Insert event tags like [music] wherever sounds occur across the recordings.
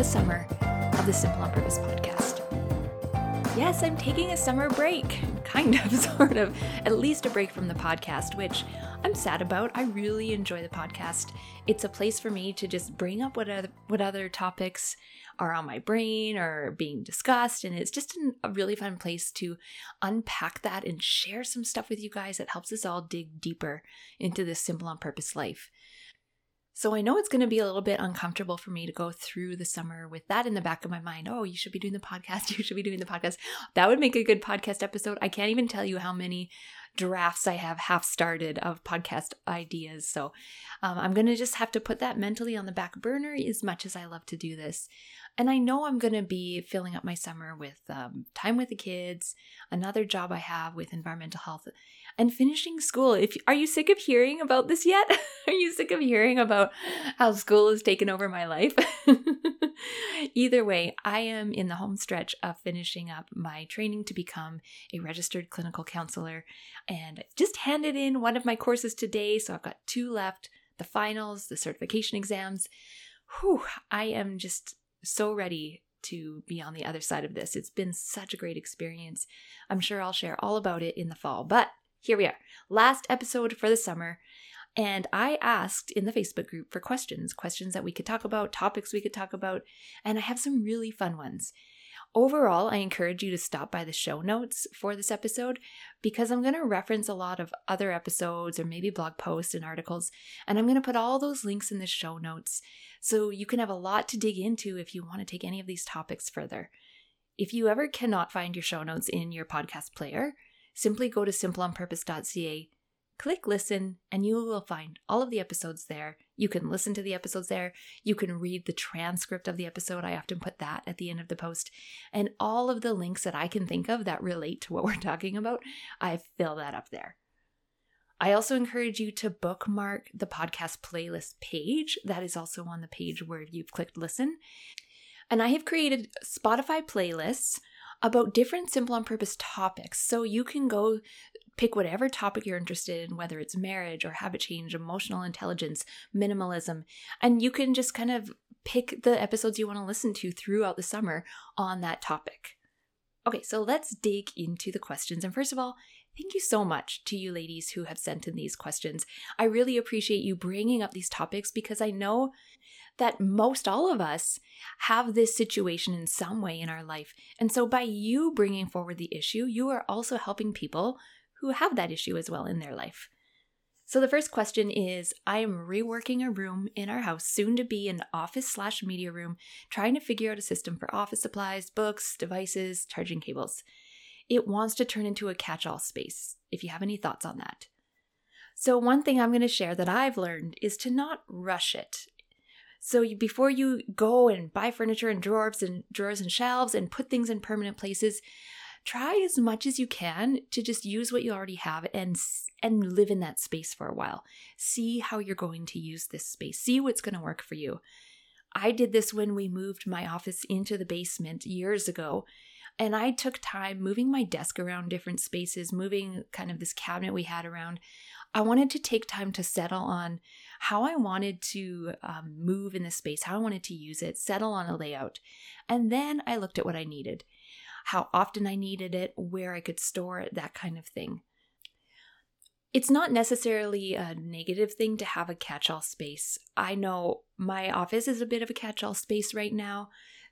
the summer of the Simple on Purpose podcast. Yes, I'm taking a summer break, [laughs] kind of, [laughs] sort of, at least a break from the podcast, which I'm sad about. I really enjoy the podcast. It's a place for me to just bring up what other, what other topics are on my brain or being discussed. And it's just an, a really fun place to unpack that and share some stuff with you guys that helps us all dig deeper into this simple on purpose life. So I know it's going to be a little bit uncomfortable for me to go through the summer with that in the back of my mind. Oh, you should be doing the podcast. [laughs] You should be doing the podcast. That would make a good podcast episode. I can't even tell you how many drafts I have half started of podcast ideas. So um, I'm going to just have to put that mentally on the back burner as much as I love to do this. And I know I'm going to be filling up my summer with um, time with the kids, another job I have with environmental health, and finishing school. If are you sick of hearing about this yet? [laughs] are you sick of hearing about how school has taken over my life? [laughs] Either way, I am in the home stretch of finishing up my training to become a registered clinical counselor and just handed in one of my courses today, so I've got two left, the finals, the certification exams. Whew, I am just so ready to be on the other side of this. It's been such a great experience. I'm sure I'll share all about it in the fall. But here we are, last episode for the summer. And I asked in the Facebook group for questions, questions that we could talk about, topics we could talk about, and I have some really fun ones. Overall, I encourage you to stop by the show notes for this episode because I'm going to reference a lot of other episodes or maybe blog posts and articles, and I'm going to put all those links in the show notes so you can have a lot to dig into if you want to take any of these topics further. If you ever cannot find your show notes in your podcast player, simply go to simpleonpurpose.ca click listen and you will find all of the episodes there. You can listen to the episodes there. You can read the transcript of the episode. I often put that at the end of the post. And all of the links that I can think of that relate to what [laughs] we're talking about, I fill that up there. I also encourage you to bookmark the podcast playlist page. That is also on the page where you've clicked listen. And I have created Spotify playlists about different simple on purpose topics. So you can go Pick whatever topic you're interested in, whether it's marriage or habit change, emotional intelligence, minimalism, and you can just kind of pick the episodes you want to listen to throughout the summer on that topic. Okay, so let's dig into the questions. And first of all, thank you so much to you ladies who have sent in these questions. I really appreciate you bringing up these topics because I know that most all of us have this situation in some way in our life. And so by you bringing forward the issue, you are also helping people who have that issue as well in their life. So the first question is I am reworking a room in our house, soon to be an office slash media room, trying to figure out a system for office supplies, books, devices, charging cables. It wants to turn into a catch all space, if you have any thoughts on that. So, one thing I'm going to share that I've learned is to not rush it. So, you, before you go and buy furniture and drawers and drawers and shelves and put things in permanent places, try as much as you can to just use what you already have and and live in that space for a while. See how you're going to use this space. See what's going to work for you. I did this when we moved my office into the basement years ago. And I took time moving my desk around different spaces, moving kind of this cabinet we had around. I wanted to take time to settle on how I wanted to um, move in the space, how I wanted to use it, settle on a layout. And then I looked at what I needed how often I needed it, where I could store it, that kind of thing. It's not necessarily a negative thing to have a catch all space. I know my office is a bit of a catch all space right now.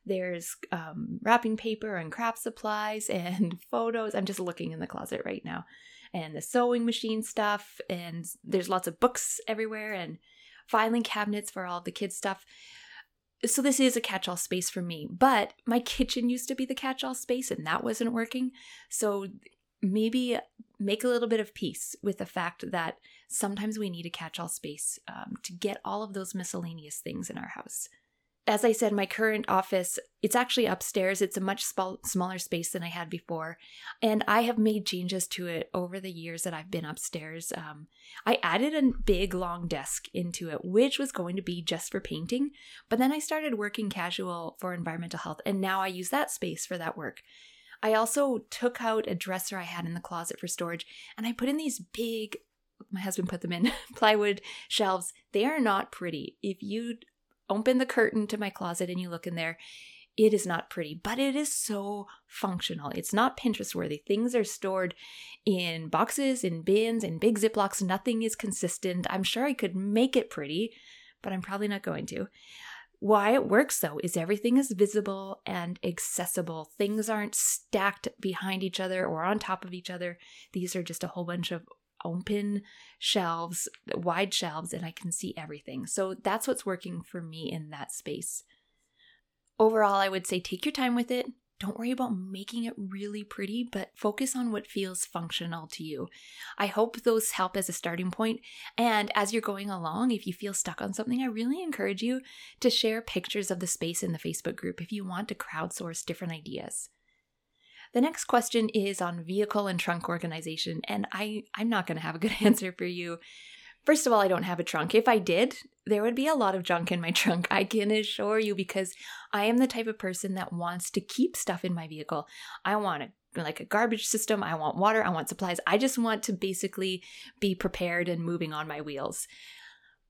There's um, wrapping paper and craft supplies [laughs] and photos. I'm just looking in the closet right now. And the sewing machine stuff, and there's lots of books everywhere, and filing cabinets for all the kids' stuff so this is a catch-all space for me but my [laughs] kitchen used to be the catch-all space and that wasn't working so maybe make a little bit of peace with the fact that sometimes we need a catch-all space um, to get all of those miscellaneous things in our house as I said, my current office, it's actually upstairs. It's a much sp- smaller space than I had before. And I have made changes to it over the years that I've been upstairs. Um, I added a big long desk into it, which was going to be just for painting. But then I started working casual for environmental health, and now I use that space for that work. I also took out a dresser I had in the closet for storage and I put in these big my husband put them in [laughs] plywood shelves. They are not pretty. If you open the curtain to my closet and you look in there, it is not pretty, but it is so functional. It's not Pinterest worthy. Things are stored in boxes, in bins, in big Ziplocs. Nothing is consistent. I'm sure I could make it pretty, but I'm probably not going to. Why it works though is everything is visible and accessible. Things aren't stacked behind each other or on top of each other. These are just a whole bunch of open shelves, wide shelves, and I can see everything. So that's what's working for me in that space. Overall, I would say take your time with it. Don't worry about making it really pretty, but focus on what feels functional to you. I hope those help as a starting point. And as you're going along, if you feel stuck on something, I really encourage you to share pictures of the space in the Facebook group if you want to crowdsource different ideas. The next question is on vehicle and trunk organization, and I, I'm not going to have a good [laughs] answer for you. First of all, I don't have a trunk. If I did, there would be a lot of junk in my [laughs] trunk, I can assure you, because I am the type of person that wants to keep stuff in my vehicle. I want like a garbage system, I want water, I want supplies. I just want to basically be prepared and moving on my wheels.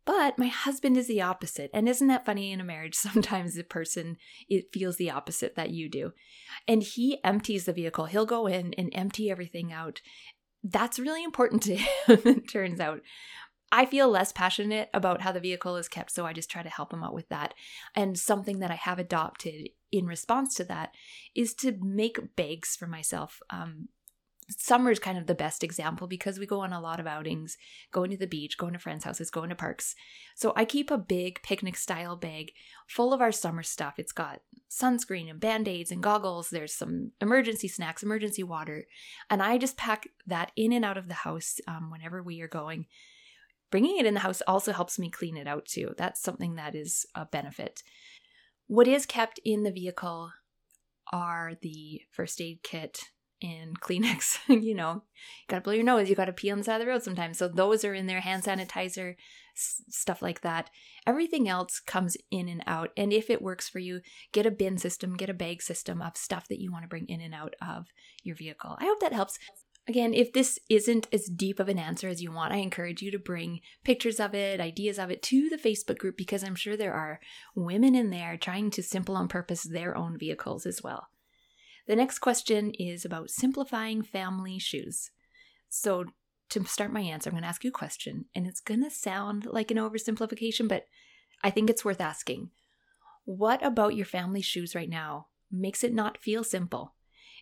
But my husband is the opposite. And isn't that funny in a marriage? [laughs] Sometimes the person it feels the opposite that you do. And he empties the vehicle. He'll go in and empty everything out. That's really important to [laughs] him, it turns out. I feel less passionate about how the vehicle is kept, so I just try to help them out with that. And something that I have adopted in response to that is to make bags for myself. Um, summer is kind of the best example because we go on a lot of outings, going to the beach, going to friends' houses, going to parks. So I keep a big picnic style bag full of our summer stuff. It's got sunscreen and band aids and goggles. There's some emergency snacks, emergency water. And I just pack that in and out of the house um, whenever we are going Bringing it in the house also helps me clean it out too. That's something that is a benefit. What is kept in the vehicle are the first aid kit and [laughs] Kleenex. you know, you gotta blow your nose, you gotta pee on the side of the road sometimes. So those are in there, hand sanitizer, s- stuff like that. Everything else comes in and out. And if it works for you, get a bin system, get a bag system of stuff that you wanna bring in and out of your vehicle. I hope that helps. Again, if this isn't as deep of an answer as you want, I encourage you to bring pictures of it, ideas of it to the Facebook group because I'm sure there are women in there trying to simple on purpose their own vehicles as well. The next question is about simplifying family shoes. So, to start my answer, I'm going to ask you a question, and it's going to sound like an oversimplification, but I think it's worth asking. What about your family shoes right now makes it not feel simple?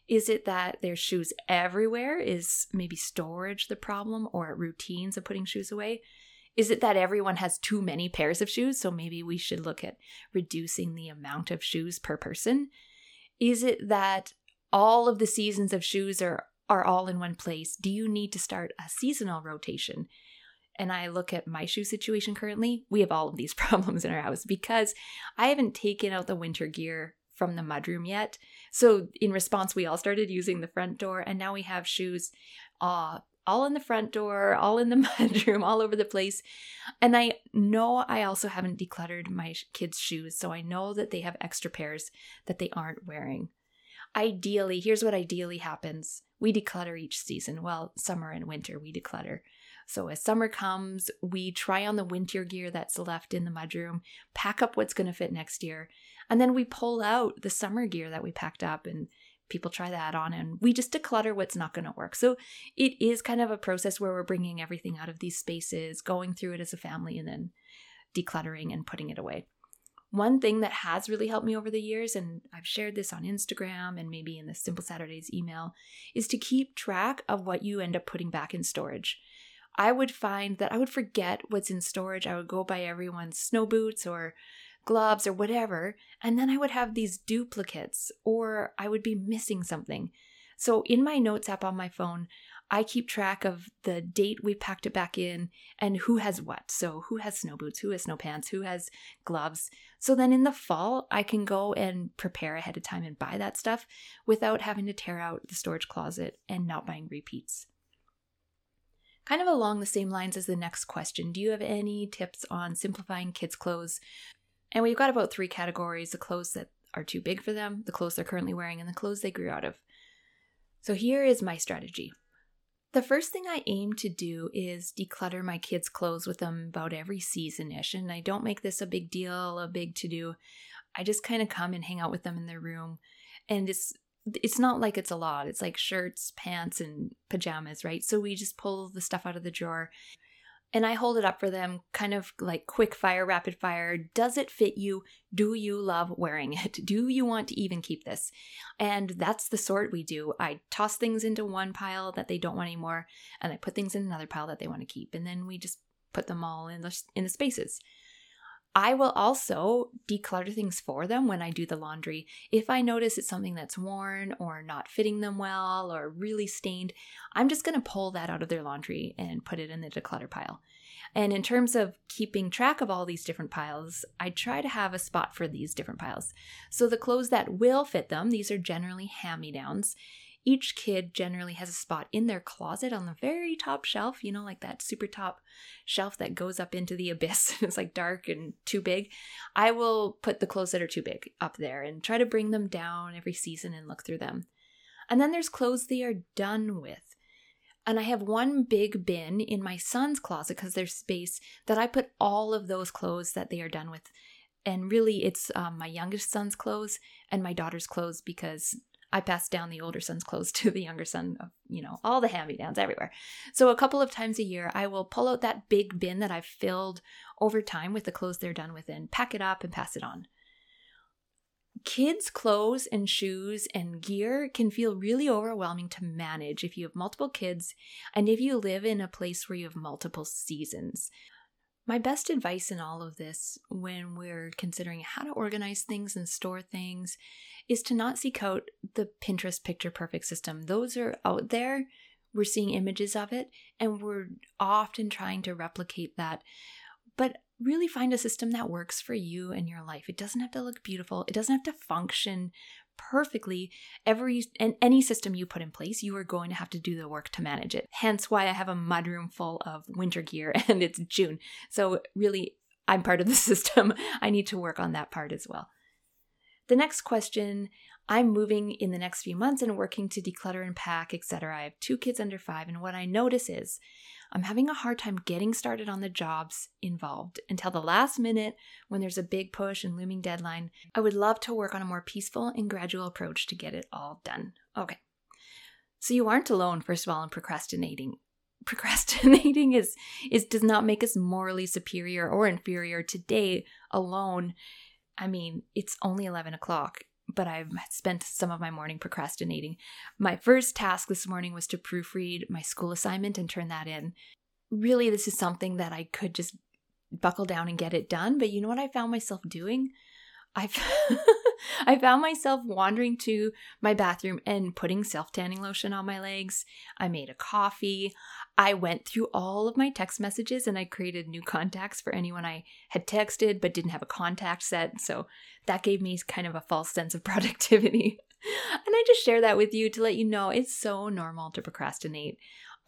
Is it that there's shoes everywhere? Is maybe storage the problem or routines of putting shoes away? Is it that everyone has too many pairs of shoes? So maybe we should look at reducing the amount of shoes per person? Is it that all of the seasons of shoes are, are all in one place? Do you need to start a seasonal rotation? and I look at my shoe situation currently, we have all of these [laughs] problems in our house because I haven't taken out the winter gear from the mudroom yet. So in response, we all started using the front door, and now we have shoes uh, all in the front door, all in the [laughs] mudroom, all over the place. And I know I also haven't decluttered my kids' shoes, so I know that they have extra pairs that they aren't wearing. Ideally, here's what ideally happens we declutter each season. Well, summer and winter, we declutter. So as summer comes, we try on the winter gear that's left in the mudroom, pack up what's going to fit next year, and then we pull out the summer gear that we packed up and people try that on and we just declutter what's not going to work. So it is kind of a process where we're bringing everything out of these spaces, going through it as a family and then decluttering and putting it away. One thing that has really helped me over the years, and I've shared this on Instagram and maybe in the Simple Saturdays email, is to keep track of what you end up putting back in storage. I would find that I would forget what's in storage. I would go buy everyone's snow boots or gloves or whatever, and then I would have these duplicates or I would be missing something. So in my notes app on my phone, I keep track of the date we packed it back in and who has what. So, who has snow boots, who has snow pants, who has gloves. So then in the fall, I can go and prepare ahead of time and buy that stuff without having to tear out the storage closet and not buying repeats. Kind of along the same lines as the next question, do you have any tips on simplifying kids' clothes and we've got about three categories the clothes that are too big for them, the clothes they're currently wearing, and the clothes they grew out of. So here is my strategy. The first thing I aim to do is declutter my kids' clothes with them about every season ish. And I don't make this a big deal, a big to do. I just kind of come and hang out with them in their room. And it's it's not like it's a lot. It's like shirts, pants, and pajamas, right? So we just pull the stuff out of the drawer and I hold it up for them, kind of like quick fire, rapid fire. Does it fit you? Do you love wearing it? Do you want to even keep this? And that's the sort we do. I toss things into one pile that they don't want anymore, and I put things in another pile that they want to keep, and then we just put them all in the in the spaces. I will also declutter things for them when I do the laundry. If I notice it's something that's worn or not fitting them well or really stained, I'm just going to pull that out of their laundry and put it in the declutter pile. And in terms of keeping track of all these different piles, I try to have a spot for these different piles. So the clothes that will fit them, these are generally hand me downs each kid generally has a spot in their closet on the very top shelf, you know, like that super top shelf that goes up into the [laughs] abyss. it's like dark and too big. I will put the clothes that are too big up there and try to bring them down every season and look through them. And then there's clothes they are done with. And I have one big bin in my son's closet because there's space that I put all of those clothes that they are done with. And really, it's um, my youngest son's clothes and my daughter's clothes because I pass down the older son's clothes [laughs] to the younger son you know, all the hand me downs everywhere. So a couple of times a year, I will pull out that big bin that I've filled over time with the clothes they're done with and pack it up and pass it on. Kids' clothes and shoes and gear can feel really overwhelming to manage if you have multiple kids and if you live in a place where you have multiple seasons. My best advice in all of this, when we're considering how to organize things and store things, is to not seek out the Pinterest picture perfect system. Those are out there. We're seeing images of it, and we're often trying to replicate that. But really find a system that works for you and your life. It doesn't have to look beautiful, it doesn't have to function perfectly every and any system you put in place you are going to have to do the work to manage it. Hence why i have a mudroom full of winter gear [laughs] and it's june. So really i'm part of the [laughs] system. I need to work on that part as well. The next question I'm moving in the next few months and working to declutter and pack, etc. I have two kids under five, and what I notice is I'm having a hard time getting started on the jobs involved until the last minute when there's a big push and looming deadline. I would love to work on a more peaceful and gradual approach to get it all done. Okay. So you aren't alone, first of all, in procrastinating. [laughs] Procrastinating is is does not make us morally superior or inferior today alone. I mean, it's only 11 o'clock but I've spent some of my morning procrastinating. My first task this morning was to proofread my school assignment and turn that in. Really, this is something that I could just buckle down and get it done, but you know what I found myself doing? I [laughs] I found myself wandering to my bathroom and putting self tanning lotion on my legs. I made a coffee. I went through all of my text messages and I created new contacts for anyone I had texted but didn't have a contact set. So that gave me kind of a false sense of [laughs] productivity. and I just share that with you to let you know it's so normal to procrastinate.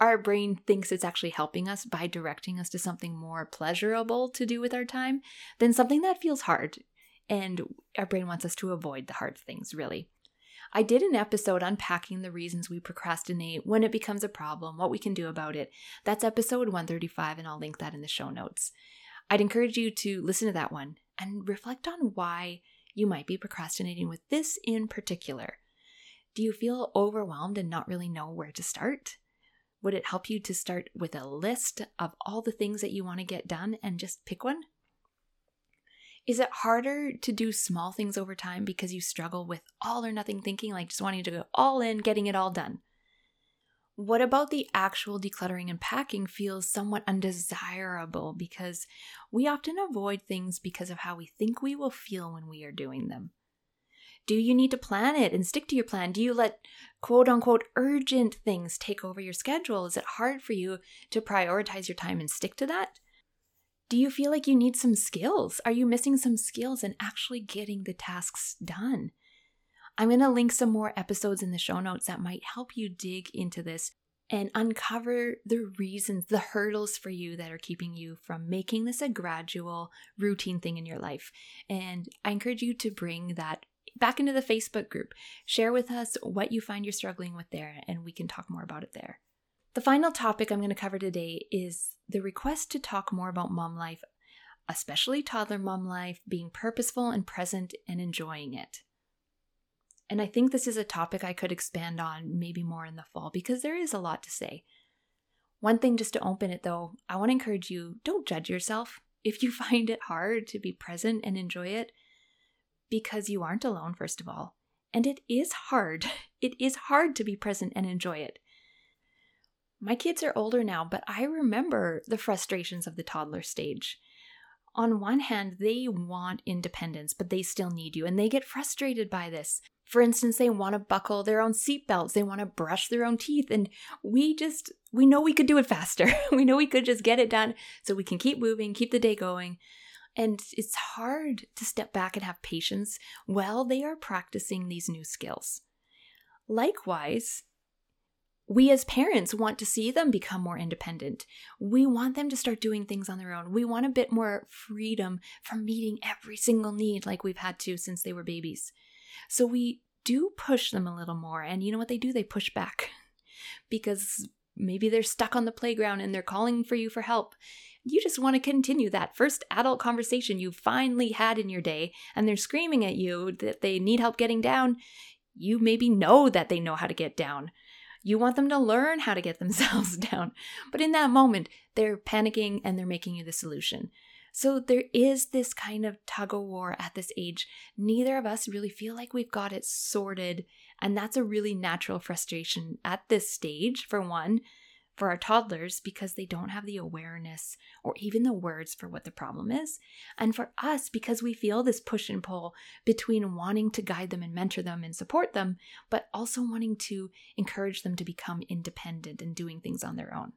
Our brain thinks it's actually helping us by directing us to something more pleasurable to do with our time than something that feels hard and our brain wants us to avoid the hard things, really. I did an episode unpacking the reasons we procrastinate, when it becomes a problem, what we can do about it. That's episode 135, and I'll link that in the show notes. I'd encourage you to listen to that one and reflect on why you might be procrastinating with this in particular. Do you feel overwhelmed and not really know where to start? Would it help you to start with a list of all the things that you want to get done and just pick one? Is it harder to do small things over time because you struggle with all or nothing thinking, like just wanting to go all in, getting it all done? What about the actual decluttering and packing feels somewhat undesirable because we often avoid things because of how we think we will feel when we are doing them? Do you need to plan it and stick to your plan? Do you let quote unquote urgent things take over your schedule? Is it hard for you to prioritize your time and stick to that? Do you feel like you need some skills? Are you missing some skills in actually getting the tasks done? I'm going to link some more episodes in the show notes that might help you dig into this and uncover the reasons, the hurdles for you that are keeping you from making this a gradual, routine thing in your life. And I encourage you to bring that back into the Facebook group. Share with us what you find you're struggling with there, and we can talk more about it there. The final topic I'm going to cover today is the request to talk more about mom life, especially toddler mom life, being purposeful and present and enjoying it. And I think this is a topic I could expand on maybe more in the fall because there is a lot to say. One thing just to open it though, I want to encourage you don't judge yourself [laughs] if you find it hard to be present and enjoy it because you aren't alone, first of all. And it is hard. [laughs] It is hard to be present and enjoy it. My kids are older now, but I remember the frustrations of the toddler stage. On one hand, they want independence, but they still need you, and they get frustrated by this. For instance, they want to buckle their own seatbelts, they want to brush their own teeth, and we just, we know we could do it faster. [laughs] we know we could just get it done so we can keep moving, keep the day going. And it's hard to step back and have patience while they are practicing these new skills. Likewise, we as parents want to see them become more independent. We want them to start doing things on their own. We want a bit more freedom from meeting every single need like we've had to since they were babies. So we do push them a little more. And you know what they do? They push back [laughs] because maybe they're stuck on the playground and they're calling for you for help you just want to continue that first adult conversation you finally had in your day and they're screaming at you that they need help getting down, you maybe know that they know how to get down. You want them to learn how to get themselves [laughs] down. But in that moment, they're panicking and they're making you the solution. So there is this kind of tug of war at this age. Neither of us really feel like we've got it sorted. And that's a really natural frustration at this stage, for one for our toddlers because they don't have the awareness or even the words for what the problem is. And for us because we feel this push and pull between wanting to guide them and mentor them and support them, but also wanting to encourage them to become independent and doing things on their own.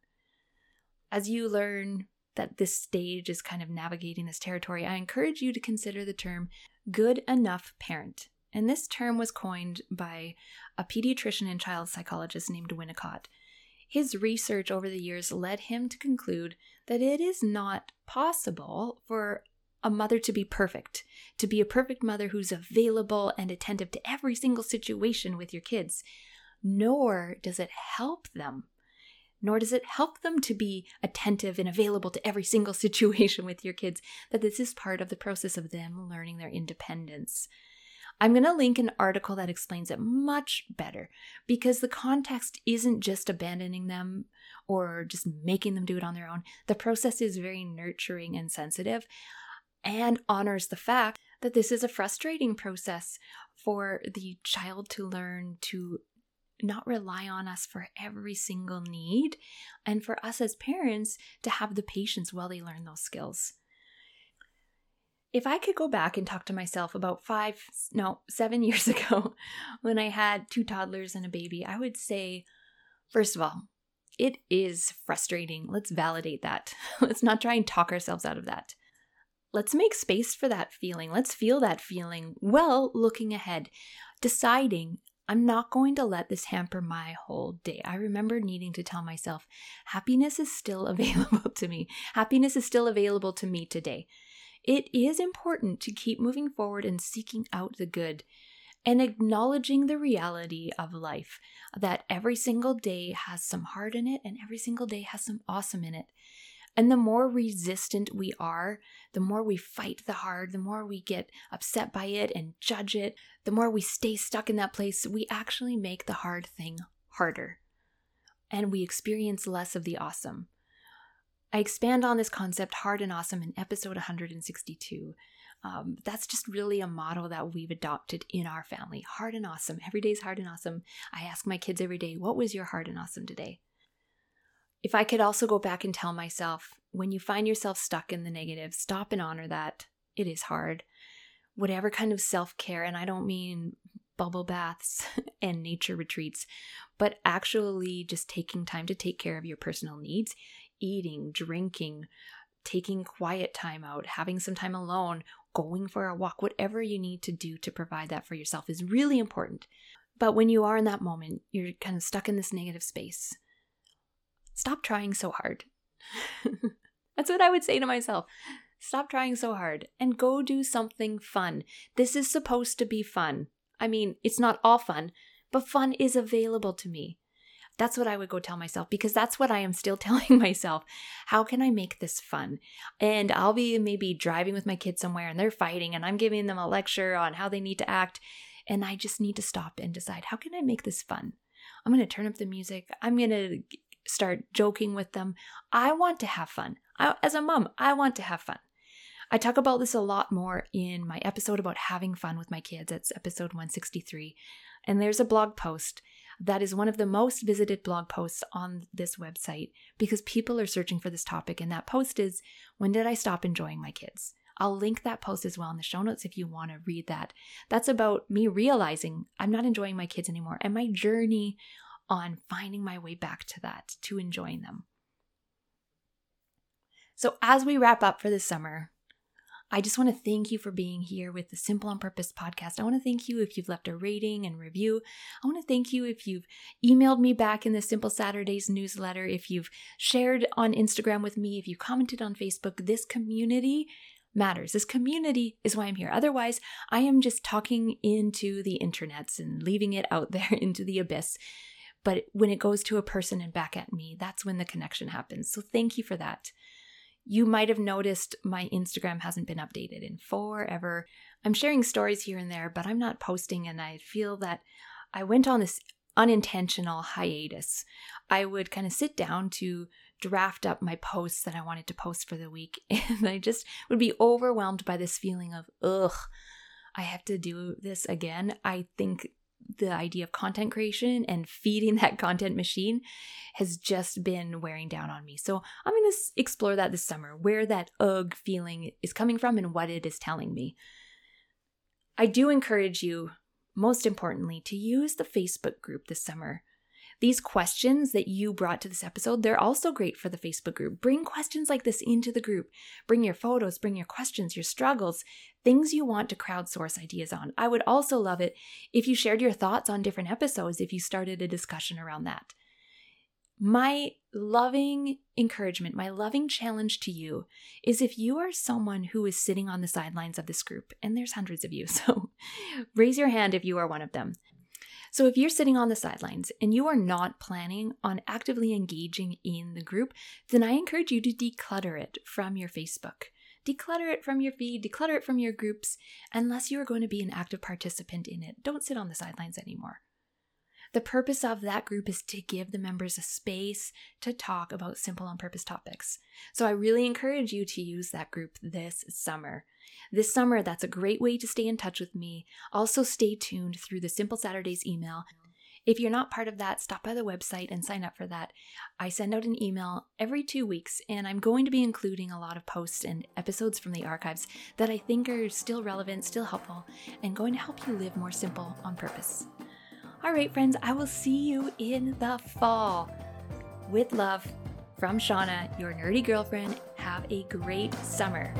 As you learn that this stage is kind of navigating this territory, I encourage you to consider the term good enough parent. And this term was coined by a pediatrician and child psychologist named Winnicott. His research over the years led him to conclude that it is not possible for a mother to be perfect, to be a perfect mother who's available and attentive to every single situation with your kids, nor does it help them. Nor does it help them to be attentive and available to every single [laughs] situation with your kids, that this is part of the process of them learning their independence. I'm going to link an article that explains it much better because the context isn't just abandoning them or just making them do it on their own. The process is very nurturing and sensitive and honors the fact that this is a frustrating process for the child to learn to not rely on us for every single need, and for us as parents to have the patience while they learn those skills if I could go back and talk to myself about five, no, seven [laughs] years ago when I had two toddlers and a baby, I would say, first of all, it is frustrating. Let's validate that. [laughs] Let's not try and talk ourselves out of that. Let's make space for that feeling. Let's feel that feeling well looking ahead, deciding I'm not going to let this hamper my whole day. I remember needing to tell myself, happiness is still [laughs] available to me. Happiness is still available to me today. It is important to keep moving forward and seeking out the good and acknowledging the reality of life that every single day has some hard in it and every single day has some awesome in it. And the more resistant we are, the more we fight the hard, the more we get upset by it and judge it, the more we stay stuck in that place, we actually make the hard thing harder. And we experience less of the awesome. I expand on this concept hard and awesome in episode 162. Um, that's just really a model that we've adopted in our family. Hard and awesome. Every day is hard and awesome. I ask my kids every day, what was your hard and awesome today? If I could also go back and tell myself, when you find yourself stuck in the negative, stop and honor that. It is hard. Whatever kind of self care, and I don't mean bubble baths [laughs] and nature retreats, but actually just taking time to take care of your personal needs eating, drinking, taking quiet time out, having some time alone, going for a walk, whatever you need to do to provide that for yourself is really important. But when you are in that moment, you're kind of stuck in this negative space. Stop trying so hard. [laughs] That's what I would say to myself. Stop trying so hard and go do something fun. This is supposed to be fun. I mean, it's not all fun, but fun is available to me. That's what I would go tell myself because that's what I am still [laughs] telling myself. How can I make this fun? And I'll be maybe driving with my kids somewhere and they're fighting and I'm giving them a lecture on how they need to act. And I just need to stop and decide how can I make this fun? I'm going to turn up the music. I'm going to start joking with them. I want to have fun. I, as a mom, I want to have fun. I talk about this a lot more in my episode about having fun with my kids. It's episode 163. And there's a blog post that is one of the most visited blog posts on this website because people are searching for this topic. And that post is When Did I Stop Enjoying My Kids? I'll link that post as well in the show notes if you want to read that. That's about me realizing I'm not enjoying my kids anymore and my journey on finding my way back to that, to enjoying them. So, as we wrap up for the summer, I just want to thank you for being here with the Simple on Purpose podcast. I want to thank you if you've left a rating and review. I want to thank you if you've emailed me back in the Simple Saturdays newsletter, if you've shared on Instagram with me, if you commented on Facebook. This community matters. This community is why I'm here. Otherwise, I am just talking into the internets and leaving it out [laughs] there into the abyss. But when it goes to a person and back at me, that's when the connection happens. So thank you for that. You might have noticed my Instagram hasn't been updated in forever. I'm sharing stories here and there, but I'm not posting, and I feel that I went on this unintentional hiatus. I would kind of sit down to draft up my posts that I wanted to post for the week, [laughs] and I just would be overwhelmed by this feeling of, ugh, I have to do this again. I think the idea of content creation and feeding [laughs] that content machine has just been wearing down on me. So I'm going to explore that this summer, where that ugh feeling is coming from and what it is telling me. I do encourage you, most importantly, to use the Facebook group this summer. These questions that you brought to this episode, they're also great for the Facebook group. Bring questions like this into the group. Bring your photos, bring your questions, your struggles, things you want to crowdsource ideas on. I would also love it if you shared your thoughts on different episodes, if you started a discussion around that. My loving encouragement, my loving challenge to you is if you are someone who is sitting on the sidelines of this group, and there's hundreds of you, [laughs] so raise your hand if you are one of them. So, if you're sitting on the sidelines and you are not planning on actively engaging in the group, then I encourage you to declutter it from your Facebook. Declutter it from your feed, declutter it from your groups, unless you are going to be an active participant in it. Don't sit on the sidelines anymore. The purpose of that group is to give the members a space to talk about simple on purpose topics. So I really encourage you to use that group this summer. This summer, that's a great way to stay in touch with me. Also, stay tuned through the Simple Saturdays email. If you're not part of that, stop by the website and sign up for that. I send out an email every two weeks, and I'm going to be including a lot of posts and episodes from the archives that I think are still relevant, still helpful, and going to help you live more simple on purpose. All right, friends, I will see you in the fall. With love from Shauna, your nerdy girlfriend. Have a great summer.